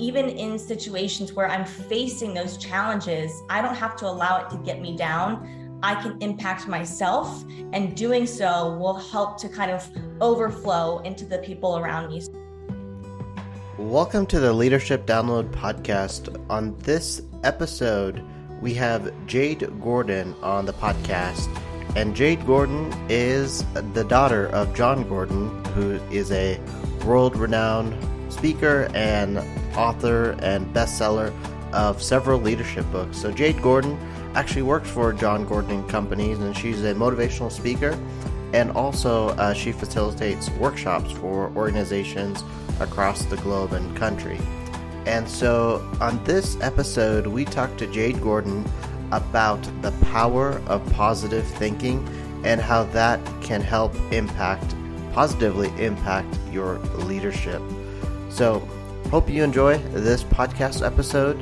even in situations where I'm facing those challenges, I don't have to allow it to get me down. I can impact myself, and doing so will help to kind of overflow into the people around me. Welcome to the Leadership Download Podcast. On this episode, we have Jade Gordon on the podcast. And Jade Gordon is the daughter of Jon Gordon, who is a world renowned speaker and author and bestseller of several leadership books. So, Jade Gordon actually works for Jon Gordon Companies, and she's a motivational speaker. And also, uh, she facilitates workshops for organizations across the globe and country. And so, on this episode, we talked to Jade Gordon about the power of positive thinking and how that can help impact, positively impact your leadership. So, hope you enjoy this podcast episode.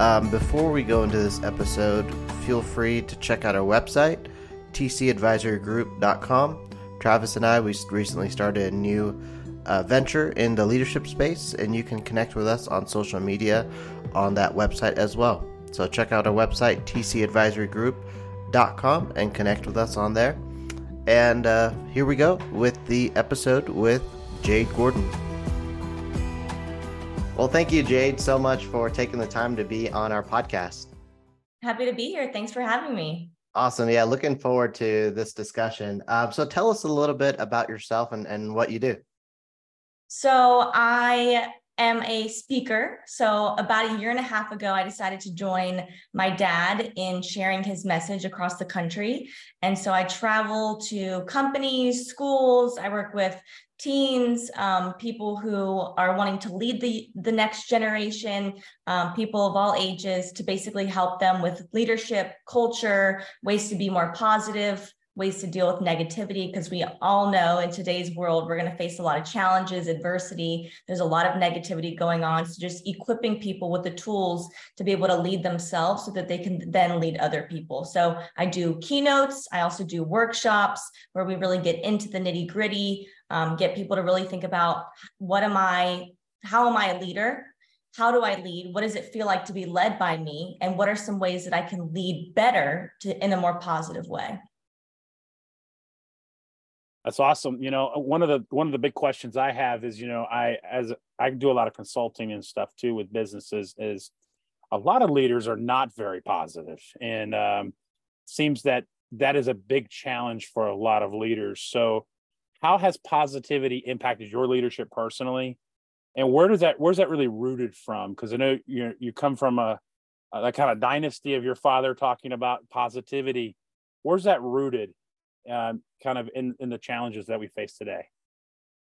Um, before we go into this episode, feel free to check out our website, tcadvisorygroup.com. Travis and I, we recently started a new uh, venture in the leadership space, and you can connect with us on social media on that website as well. So check out our website, tcadvisorygroup.com, and connect with us on there. And uh, here we go with the episode with Jade Gordon. Well, thank you, Jade, so much for taking the time to be on our podcast. Happy to be here. Thanks for having me. Awesome. Yeah, looking forward to this discussion. Um, so tell us a little bit about yourself and, and what you do. So I am a speaker. So, about a year and a half ago, I decided to join my dad in sharing his message across the country. And so, I travel to companies, schools, I work with teens, um, people who are wanting to lead the, the next generation, um, people of all ages, to basically help them with leadership, culture, ways to be more positive ways to deal with negativity because we all know in today's world we're going to face a lot of challenges adversity. There's a lot of negativity going on. So just equipping people with the tools to be able to lead themselves so that they can then lead other people. So i do keynotes. I also do workshops where we really get into the nitty gritty um, get people to really think about what am i how am i a leader how do I lead? What does it feel like to be led by me? And what are some ways that I can lead better to, in a more positive way? That's awesome. You know, one of the one of the big questions I have is, you know, I as I do a lot of consulting and stuff too with businesses is a lot of leaders are not very positive and um, seems that that is a big challenge for a lot of leaders. So how has positivity impacted your leadership personally? And where does that where's that really rooted from? Because I know you you come from a, a that kind of dynasty of your father talking about positivity. Where's that rooted? um, kind of in, in the challenges that we face today?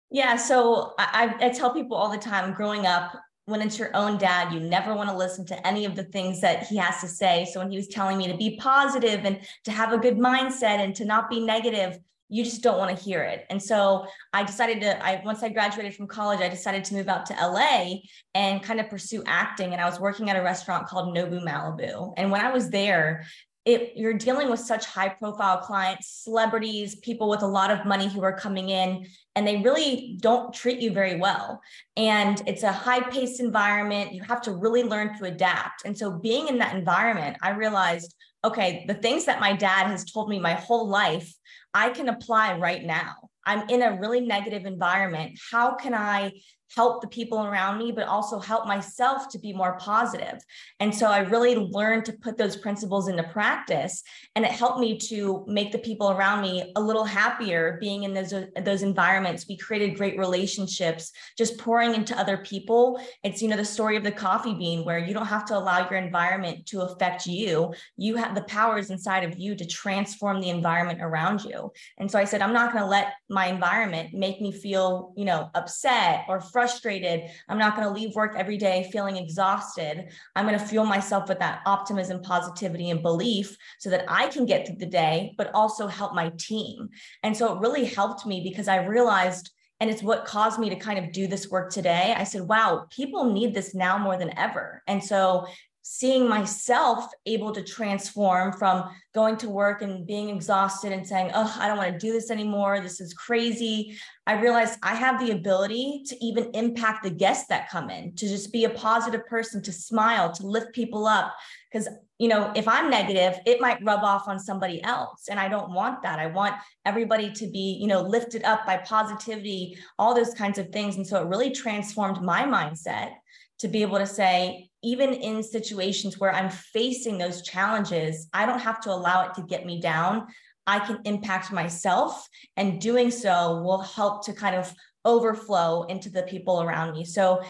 Yeah, so I, I tell people all the time growing up, when it's your own dad, you never want to listen to any of the things that he has to say. So when he was telling me to be positive and to have a good mindset and to not be negative, you just don't want to hear it. And so I decided to, I once I graduated from college, I decided to move out to LA and kind of pursue acting. And I was working at a restaurant called Nobu Malibu. And when I was there, it, you're dealing with such high profile clients, celebrities, people with a lot of money who are coming in, and they really don't treat you very well. And it's a high paced environment. You have to really learn to adapt. And so, being in that environment, I realized okay, the things that my dad has told me my whole life, I can apply right now. I'm in a really negative environment. How can I help the people around me, but also help myself to be more positive. And so I really learned to put those principles into practice. And it helped me to make the people around me a little happier being in those, those environments. We created great relationships, just pouring into other people. It's, you know, the story of the coffee bean where you don't have to allow your environment to affect you. You have the powers inside of you to transform the environment around you. And so I said, I'm not going to let my environment make me feel, you know, upset or frustrated frustrated. I'm not going to leave work every day feeling exhausted. I'm going to fuel myself with that optimism, positivity, and belief so that I can get through the day, but also help my team. And so it really helped me because I realized and it's what caused me to kind of do this work today. I said, wow, people need this now more than ever. And so seeing myself able to transform from going to work and being exhausted and saying, oh, I don't want to do this anymore. This is crazy. I realized I have the ability to even impact the guests that come in, to just be a positive person, to smile, to lift people up. Because, you know, if I'm negative, it might rub off on somebody else. And I don't want that. I want everybody to be, you know, lifted up by positivity, all those kinds of things. And so it really transformed my mindset to be able to say, even in situations where I'm facing those challenges, I don't have to allow it to get me down. I can impact myself, and doing so will help to kind of overflow into the people around me. So,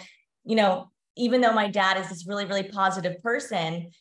you know, even though my dad is this really, really positive person,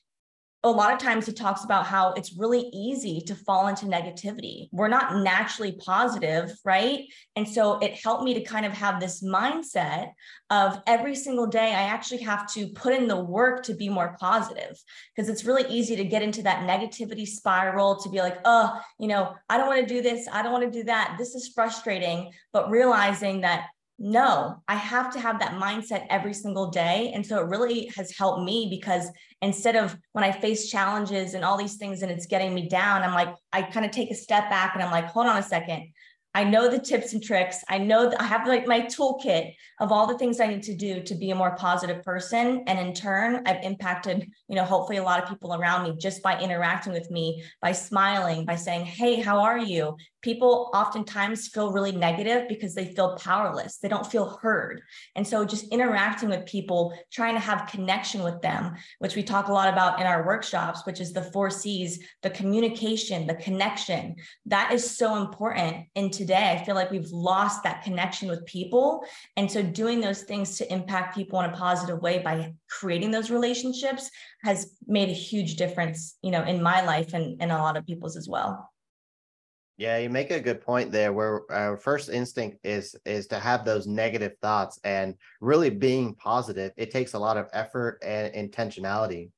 a lot of times he talks about how it's really easy to fall into negativity. We're not naturally positive, right? And so it helped me to kind of have this mindset of every single day, I actually have to put in the work to be more positive because it's really easy to get into that negativity spiral to be like, oh, you know, I don't want to do this. I don't want to do that. This is frustrating. But realizing that no, I have to have that mindset every single day. And so it really has helped me because instead of when I face challenges and all these things and it's getting me down, I'm like, I kind of take a step back and I'm like, hold on a second. I know the tips and tricks. I know that I have like my toolkit of all the things I need to do to be a more positive person. And in turn, I've impacted, you know, hopefully a lot of people around me just by interacting with me, by smiling, by saying, Hey, how are you? People oftentimes feel really negative because they feel powerless. They don't feel heard. And so just interacting with people, trying to have connection with them, which we talk a lot about in our workshops, which is the four C's, the communication, the connection. That is so important. And today, I feel like we've lost that connection with people. And so doing those things to impact people in a positive way by creating those relationships has made a huge difference, you know, in my life and, and a lot of people's as well. Yeah, you make a good point there where our first instinct is is to have those negative thoughts and really being positive. It takes a lot of effort and intentionality.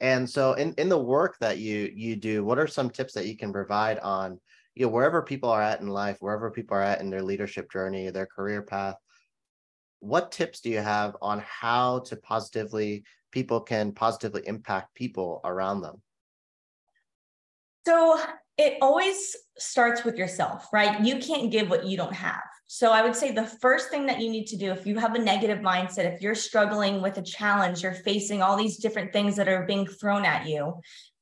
And so in in the work that you you do, what are some tips that you can provide on you know wherever people are at in life, wherever people are at in their leadership journey, their career path, what tips do you have on how to positively people can positively impact people around them? So it always starts with yourself, right? You can't give what you don't have. So I would say the first thing that you need to do if you have a negative mindset, if you're struggling with a challenge, you're facing all these different things that are being thrown at you,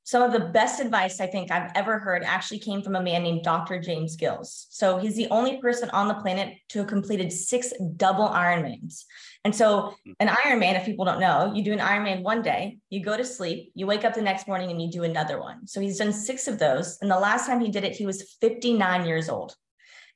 some of the best advice I think I've ever heard actually came from a man named Dr. James Gills. So he's the only person on the planet to have completed six double Ironmans. And so hmm. an Ironman, if people don't know, you do an Ironman one day, you go to sleep, you wake up the next morning and you do another one. So he's done six of those. And the last time he did it, he was 59 years old.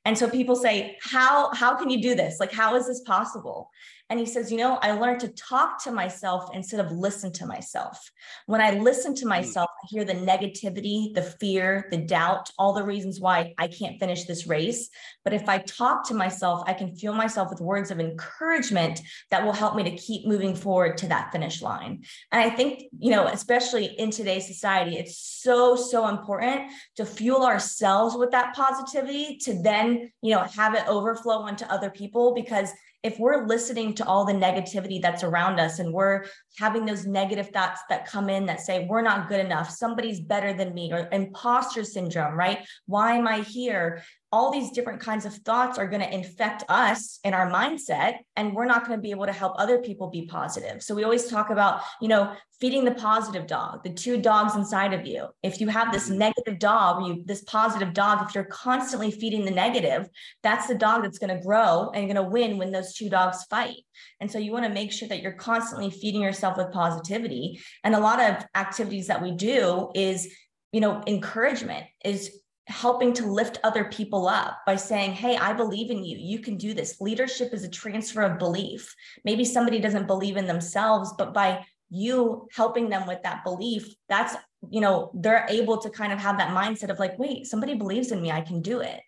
And so people say, how, how can you do this? Like, how is this possible? And he says, You know, I learned to talk to myself instead of listen to myself. When I listen to hmm. myself, I hear the negativity, the fear, the doubt, all the reasons why I can't finish this race. But if I talk to myself, I can fuel myself with words of encouragement that will help me to keep moving forward to that finish line. And I think, you know, especially in today's society, it's so, so important to fuel ourselves with that positivity to then, you know, have it overflow onto other people because if we're listening to all the negativity that's around us and we're having those negative thoughts that come in that say we're not good enough. Somebody's better than me or imposter syndrome right? Why am i here all these different kinds of thoughts are going to infect us in our mindset and we're not going to be able to help other people be positive. So we always talk about you know feeding the positive dog the two dogs inside of you. If you have this mm-hmm. negative dog you this positive dog if you're constantly feeding the negative that's the dog that's going to grow and going to win when those two dogs fight. And so you want to make sure that you're constantly feeding yourself with positivity. And a lot of activities that we do is you know encouragement is helping to lift other people up by saying, Hey, I believe in you. You can do this. Leadership is a transfer of belief. Maybe somebody doesn't believe in themselves, but by you helping them with that belief, that's you know they're able to kind of have that mindset of like wait somebody believes in me i can do it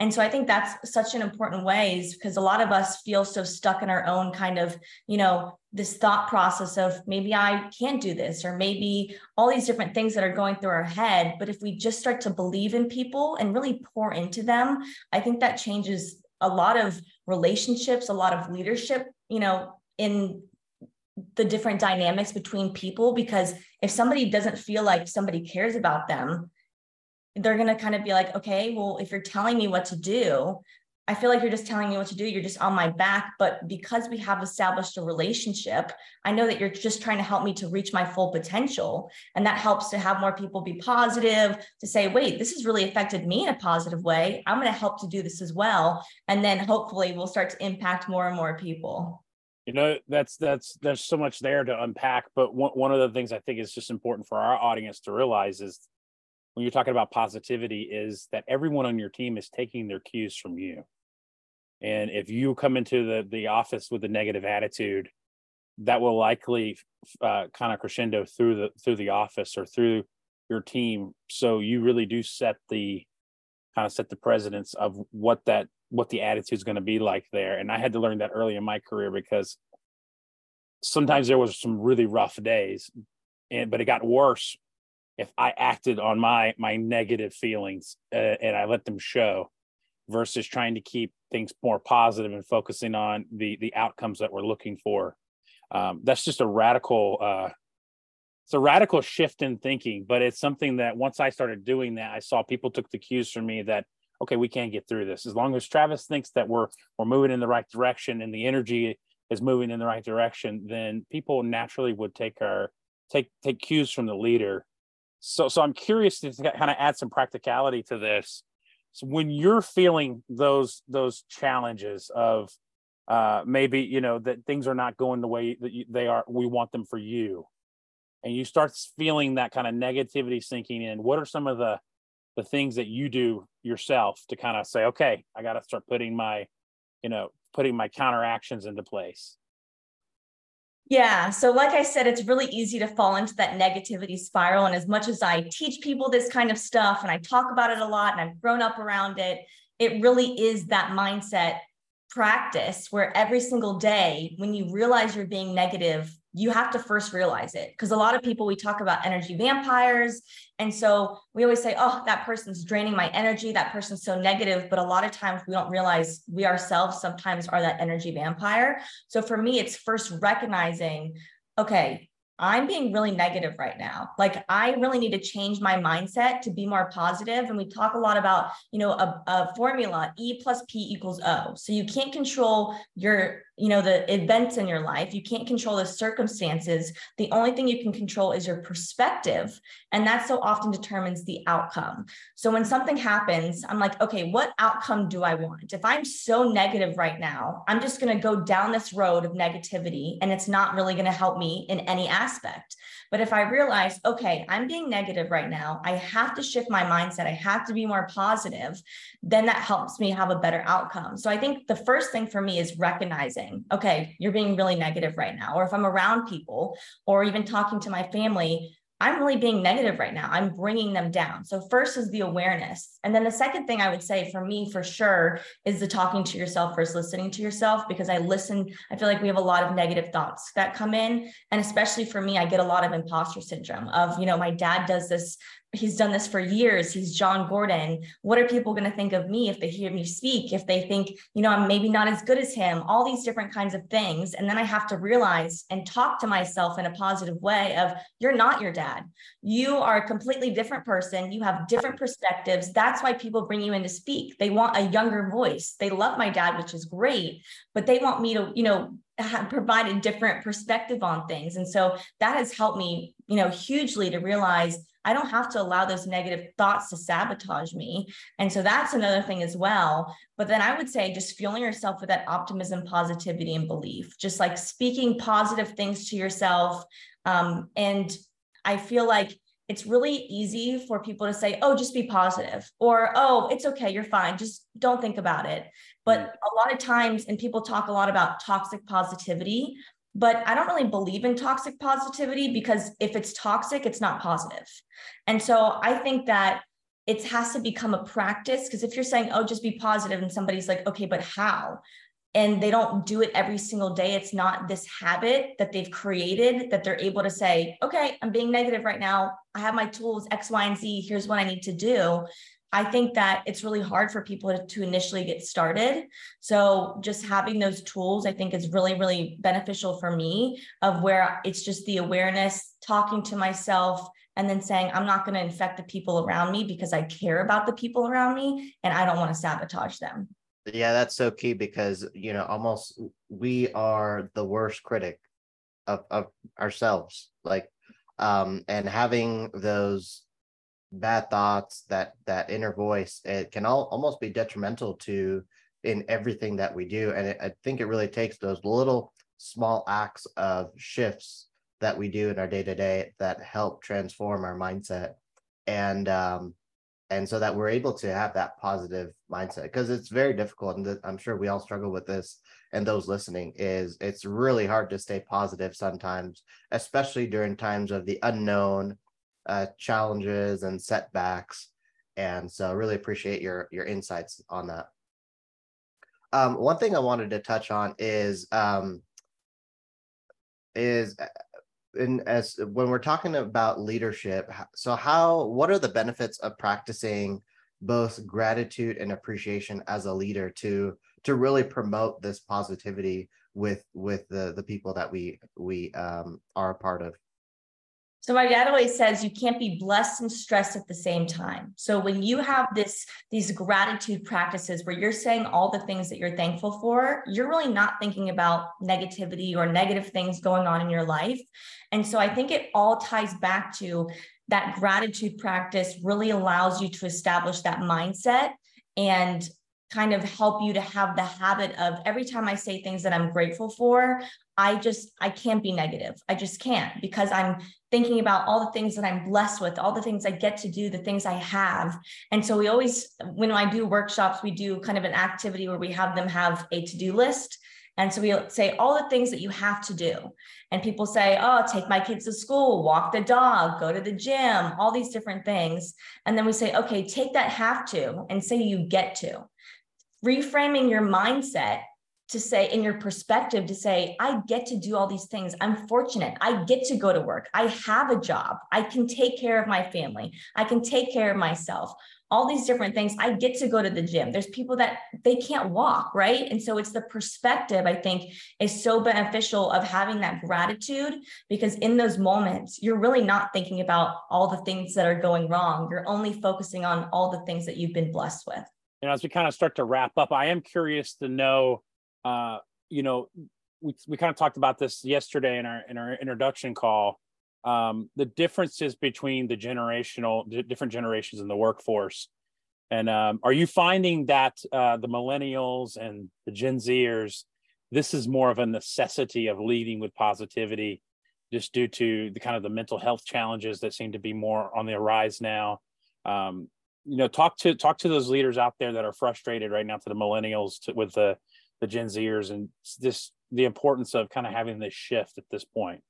and so i think that's such an important way is because a lot of us feel so stuck in our own kind of you know this thought process of maybe i can't do this or maybe all these different things that are going through our head. But if we just start to believe in people and really pour into them i think that changes a lot of relationships a lot of leadership you know in the different dynamics between people. Because if somebody doesn't feel like somebody cares about them they're going to kind of be like okay well if you're telling me what to do I feel like you're just telling me what to do. You're just on my back. But because we have established a relationship, I know that you're just trying to help me to reach my full potential. And that helps to have more people be positive, to say, wait, this has really affected me in a positive way. I'm going to help to do this as well. And then hopefully we'll start to impact more and more people. You know, that's that's there's so much there to unpack. But one, one of the things I think is just important for our audience to realize is when you're talking about positivity is that everyone on your team is taking their cues from you. And if you come into the the office with a negative attitude that will likely uh, kind of crescendo through the through the office or through your team. So you really do set the kind of set the precedence of what that what the attitude is going to be like there. And i had to learn that early in my career because sometimes there was some really rough days and but it got worse if i acted on my my negative feelings uh, and i let them show versus trying to keep things more positive and focusing on the the outcomes that we're looking for. Um, that's just a radical uh, it's a radical shift in thinking, but it's something that once I started doing that, I saw people took the cues from me that okay, we can get through this as long as Travis thinks that we're we're moving in the right direction and the energy is moving in the right direction, then people naturally would take our take take cues from the leader. So so I'm curious to kind of add some practicality to this. So when you're feeling those those challenges of uh, maybe you know that things are not going the way that you, they are we want them for you and you start feeling that kind of negativity sinking in what are some of the the things that you do yourself to kind of say okay i got to start putting my you know putting my counteractions into place yeah. So, like I said, it's really easy to fall into that negativity spiral. And as much as I teach people this kind of stuff and I talk about it a lot and I've grown up around it, it really is that mindset practice where every single day, when you realize you're being negative, you have to first realize it because a lot of people we talk about energy vampires and so we always say oh that person's draining my energy that person's so negative but a lot of times we don't realize we ourselves sometimes are that energy vampire so for me it's first recognizing okay I'm being really negative right now. Like I really need to change my mindset to be more positive. And we talk a lot about, you know, a, a formula E plus P equals O. So you can't control your you know the events in your life you can't control the circumstances. The only thing you can control is your perspective and that so often determines the outcome. So when something happens i'm like okay what outcome do i want? If i'm so negative right now i'm just going to go down this road of negativity and it's not really going to help me in any aspect. But if I realize, okay, I'm being negative right now, I have to shift my mindset, I have to be more positive, then that helps me have a better outcome. So I think the first thing for me is recognizing, okay, you're being really negative right now. Or if I'm around people or even talking to my family, I'm really being negative right now. I'm bringing them down. So, first is the awareness. And then the second thing I would say for me, for sure, is the talking to yourself versus listening to yourself, because I listen. I feel like we have a lot of negative thoughts that come in. And especially for me, I get a lot of imposter syndrome of, you know, my dad does this he's done this for years. He's jon gordon. What are people going to think of me if they hear me speak? If they think you know i'm maybe not as good as him all these different kinds of things. And then i have to realize and talk to myself in a positive way of you're not your dad. You are a completely different person. You have different perspectives. That's why people bring you in to speak. They want a younger voice. They love my dad which is great but they want me to you know provide a different perspective on things. And so that has helped me you know hugely to realize I don't have to allow those negative thoughts to sabotage me. And so that's another thing as well. But then I would say just fueling yourself with that optimism, positivity, and belief, just like speaking positive things to yourself. Um, and I feel like it's really easy for people to say, oh, just be positive, or oh, it's okay, you're fine, just don't think about it. But mm. a lot of times, and people talk a lot about toxic positivity, but I don't really believe in toxic positivity because if it's toxic, it's not positive. And so I think that it has to become a practice because if you're saying, oh, just be positive, and somebody's like, okay, but how? And they don't do it every single day. It's not this habit that they've created that they're able to say, okay, I'm being negative right now. I have my tools, X, Y, and Z. Here's what I need to do. I think that it's really hard for people to, to, initially get started. So just having those tools, I think is really, really beneficial for me of where it's just the awareness, talking to myself, and then saying, I'm not going to infect the people around me because I care about the people around me and I don't want to sabotage them. Yeah, that's so key because you know almost we are the worst critic of of ourselves. Like um and having those bad thoughts that that inner voice it can all, almost be detrimental to in everything that we do. And it, i think it really takes those little small acts of shifts that we do in our day to day that help transform our mindset. And um and so that we're able to have that positive mindset because it's very difficult and i'm sure we all struggle with this and those listening is it's really hard to stay positive sometimes especially during times of the unknown uh, challenges and setbacks. And so, really appreciate your your insights on that. Um, one thing I wanted to touch on is um, is uh, in as when we're talking about leadership. So, how what are the benefits of practicing both gratitude and appreciation as a leader to to really promote this positivity with with the the people that we we um, are a part of so my dad always says you can't be blessed and stressed at the same time. So when you have this these gratitude practices where you're saying all the things that you're thankful for, you're really not thinking about negativity or negative things going on in your life. And so I think it all ties back to that gratitude practice really allows you to establish that mindset and kind of help you to have the habit of every time I say things that I'm grateful for, I just I can't be negative. I just can't because I'm thinking about all the things that I'm blessed with, all the things I get to do, the things I have. And so we always when I do workshops, we do kind of an activity where we have them have a to-do list. And so we say all the things that you have to do. And people say, oh, take my kids to school, walk the dog, go to the gym, all these different things. And then we say, okay, take that have to and say you get to reframing your mindset to say in your perspective to say i get to do all these things. I'm fortunate. I get to go to work. I have a job. I can take care of my family. I can take care of myself. All these different things. I get to go to the gym. There's people that they can't walk right? And so it's the perspective i think is so beneficial of having that gratitude because in those moments you're really not thinking about all the things that are going wrong. You're only focusing on all the things that you've been blessed with. You know, as we kind of start to wrap up, I am curious to know, uh, you know, we, we kind of talked about this yesterday in our in our introduction call. Um, the differences between the generational different generations in the workforce, and um, are you finding that uh, the millennials and the Gen Zers, this is more of a necessity of leading with positivity, just due to the kind of the mental health challenges that seem to be more on the rise now. Um, you know talk to talk to those leaders out there that are frustrated right now to the millennials to, with the the gen zers and this the importance of kind of having this shift at this point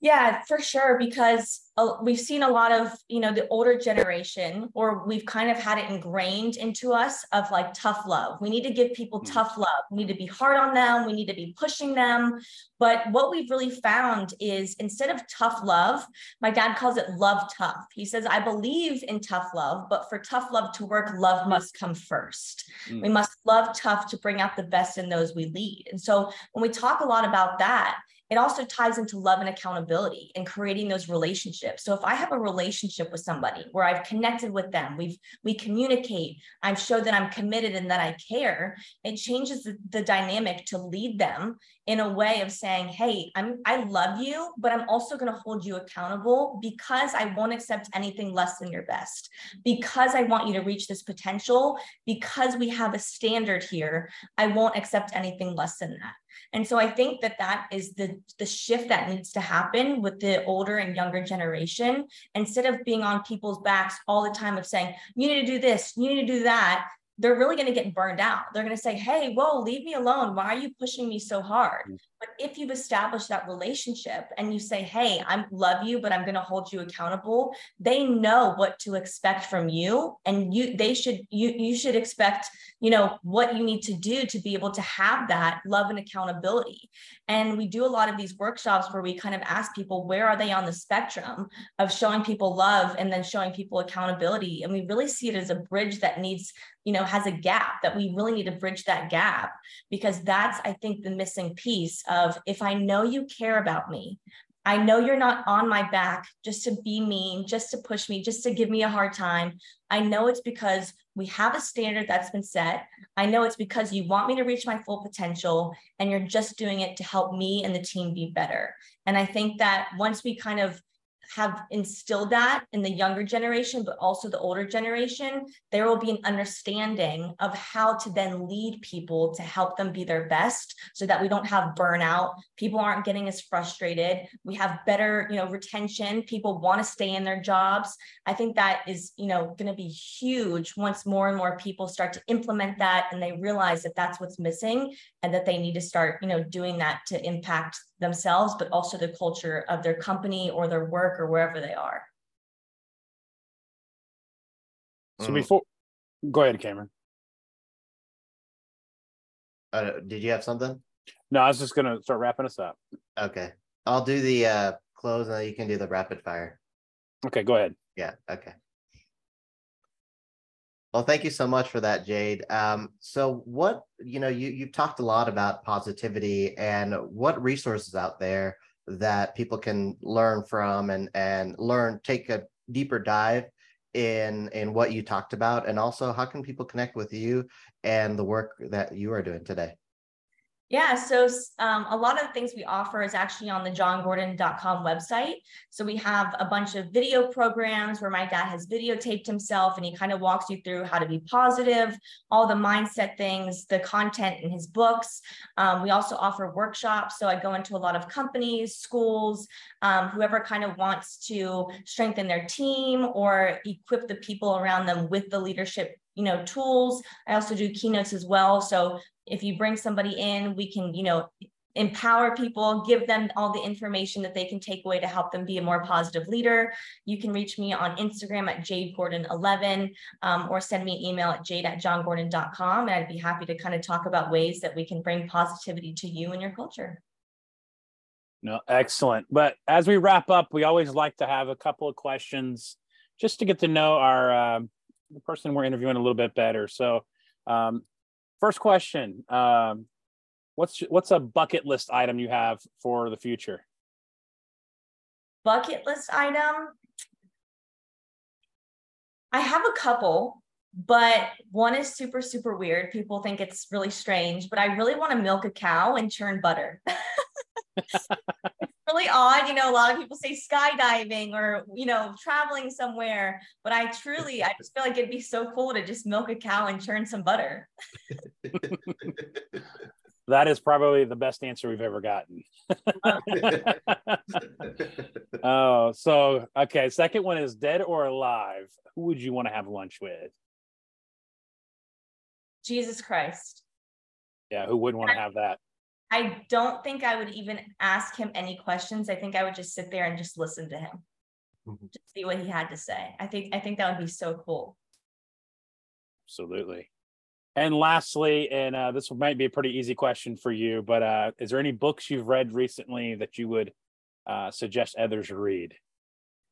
yeah, for sure. Because uh, we've seen a lot of, you know, the older generation, or we've kind of had it ingrained into us of like tough love. We need to give people mm-hmm. tough love. We need to be hard on them. We need to be pushing them. But what we've really found is instead of tough love, my dad calls it love tough. He says, I believe in tough love, but for tough love to work, love must come first. Mm-hmm. We must love tough to bring out the best in those we lead. And so when we talk a lot about that, it also ties into love and accountability and creating those relationships. So if i have a relationship with somebody where i've connected with them we've we communicate i've showed that i'm committed and that i care it changes the, the dynamic to lead them in a way of saying hey i'm i love you but i'm also going to hold you accountable because i won't accept anything less than your best. Because i want you to reach this potential because we have a standard here i won't accept anything less than that and so I think that that is the, the shift that needs to happen with the older and younger generation. Instead of being on people's backs all the time of saying, you need to do this, you need to do that, they're really going to get burned out. They're going to say, Hey, whoa, leave me alone. Why are you pushing me so hard? Mm. But if you've established that relationship and you say, Hey, I love you, but I'm going to hold you accountable, they know what to expect from you. And you, they should, you, you should expect, you know, what you need to do to be able to have that love and accountability. And we do a lot of these workshops where we kind of ask people, where are they on the spectrum of showing people love and then showing people accountability? And we really see it as a bridge that needs you know has a gap that we really need to bridge that gap because that's i think the missing piece of if i know you care about me I know you're not on my back just to be mean, just to push me, just to give me a hard time. I know it's because we have a standard that's been set. I know it's because you want me to reach my full potential and you're just doing it to help me and the team be better. And I think that once we kind of have instilled that in the younger generation, but also the older generation, there will be an understanding of how to then lead people to help them be their best so that we don't have burnout. People aren't getting as frustrated. We have better, you know, retention. People want to stay in their jobs. I think that is, you know, going to be huge once more and more people start to implement that and they realize that that's what's missing and that they need to start, you know, doing that to impact themselves, but also the culture of their company or their work or wherever they are. So mm. before, go ahead, Cameron. Uh, did you have something? No, I was just gonna start wrapping us up. Okay, I'll do the uh, close, and you can do the rapid fire. Okay, go ahead. Yeah. Okay. Well, thank you so much for that, Jade. Um, so, what you know, you you've talked a lot about positivity and what resources out there that people can learn from and and learn, take a deeper dive in in what you talked about, and also how can people connect with you and the work that you are doing today. Yeah, so um, a lot of the things we offer is actually on the jongordon.com website. So we have a bunch of video programs where my dad has videotaped himself and he kind of walks you through how to be positive, all the mindset things, the content in his books. Um, we also offer workshops. So I go into a lot of companies, schools, um, whoever kind of wants to strengthen their team or equip the people around them with the leadership you know tools. I also do keynotes as well. So if you bring somebody in we can you know empower people give them all the information that they can take away to help them be a more positive leader. You can reach me on instagram at jade gordon 11 um, or send me an email at jade at jongordon.com and i'd be happy to kind of talk about ways that we can bring positivity to you and your culture. No excellent. But as we wrap up we always like to have a couple of questions just to get to know our uh, the person we're interviewing a little bit better so um, First question: um, What's what's a bucket list item you have for the future? Bucket list item. I have a couple, but one is super super weird. People think it's really strange, but I really want to milk a cow and churn butter. really odd. You know, a lot of people say skydiving or, you know, traveling somewhere, but I truly, I just feel like it'd be so cool to just milk a cow and churn some butter. that is probably the best answer we've ever gotten. oh, so okay. Second one is dead or alive. Who would you want to have lunch with? Jesus Christ. Yeah, who wouldn't want to have that? I don't think I would even ask him any questions. I think I would just sit there and just listen to him, mm-hmm. just see what he had to say. I think I think that would be so cool. Absolutely. And lastly, and uh, this might be a pretty easy question for you, but uh, is there any books you've read recently that you would uh, suggest others read?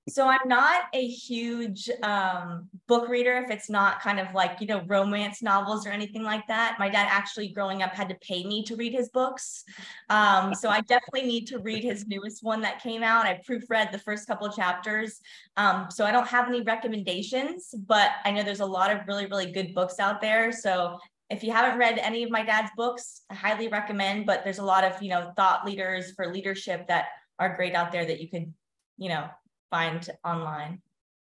So I'm not a huge um, book reader if it's not kind of like, you know, romance novels or anything like that. My dad actually growing up had to pay me to read his books. Um, so I definitely need to read his newest one that came out. I proofread the first couple chapters. Um, so I don't have any recommendations, but I know there's a lot of really, really good books out there. So if you haven't read any of my dad's books, I highly recommend, but there's a lot of, you know, thought leaders for leadership that are great out there that you can, you know, find online.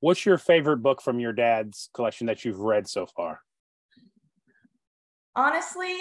What's your favorite book from your dad's collection that you've read so far? Honestly,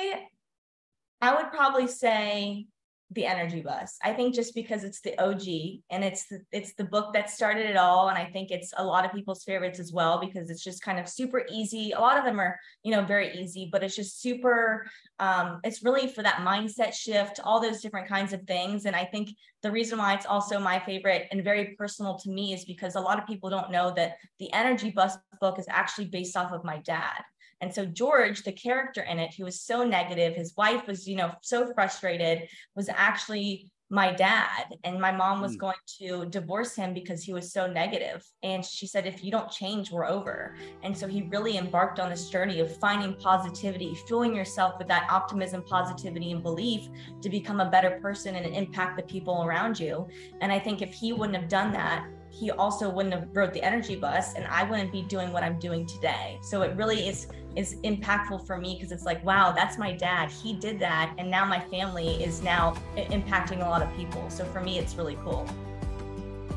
I would probably say the energy bus. I think just because it's the og and it's the, it's the book that started it all and i think it's a lot of people's favorites as well because it's just kind of super easy. A lot of them are you know very easy but it's just super um, it's really for that mindset shift all those different kinds of things. And i think the reason why it's also my favorite and very personal to me is because a lot of people don't know that the energy bus book is actually based off of my dad and so George, the character in it, who was so negative, his wife was, you know, so frustrated, was actually my dad and my mom was mm. going to divorce him because he was so negative. and she said if you don't change we're over and so he really embarked on this journey of finding positivity fueling yourself with that optimism positivity and belief to become a better person and impact the people around you and i think if he wouldn't have done that he also wouldn't have wrote the energy bus and i wouldn't be doing what i'm doing today so it really is is impactful for me because it's like wow that's my dad. He did that and now my family is now impacting a lot of people. So for me it's really cool.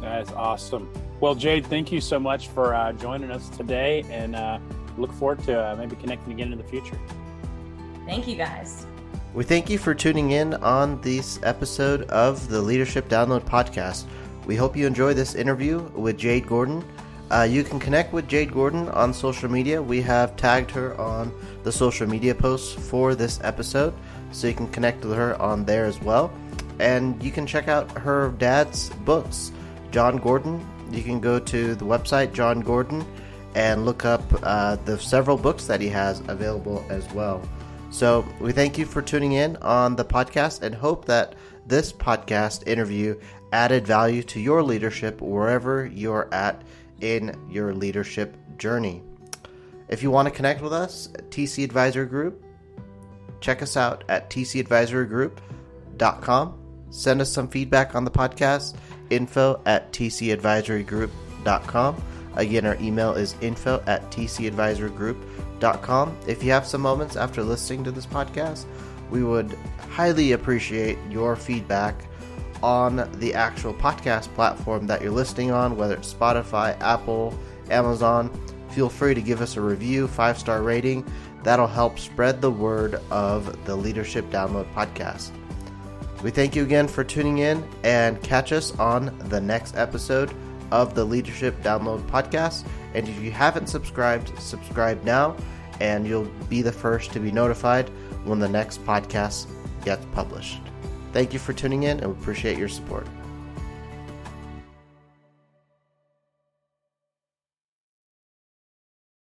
That's awesome. Well jade thank you so much for uh, joining us today and uh, look forward to uh, maybe connecting again in the future. Thank you guys. We thank you for tuning in on this episode of the leadership download podcast. We hope you enjoy this interview with Jade Gordon. Uh, you can connect with Jade Gordon on social media. We have tagged her on the social media posts for this episode, so you can connect with her on there as well. And you can check out her dad's books, Jon Gordon. You can go to the website, Jon Gordon, and look up uh, the several books that he has available as well. So we thank you for tuning in on the podcast and hope that this podcast interview added value to your leadership wherever you're at in your leadership journey. If you want to connect with us, TC Advisory Group, check us out at tcadvisorygroup.com. Send us some feedback on the podcast, info at tcadvisorygroup.com. Again, our email is info at tcadvisorygroup.com. If you have some moments after listening to this podcast, we would highly appreciate your feedback on the actual podcast platform that you're listening on, whether it's Spotify, Apple, Amazon. Feel free to give us a review, five star rating. That'll help spread the word of the Leadership Download podcast. We thank you again for tuning in and catch us on the next episode of the Leadership Download podcast. And if you haven't subscribed, subscribe now and you'll be the first to be notified when the next podcast gets published. Thank you for tuning in and we appreciate your support.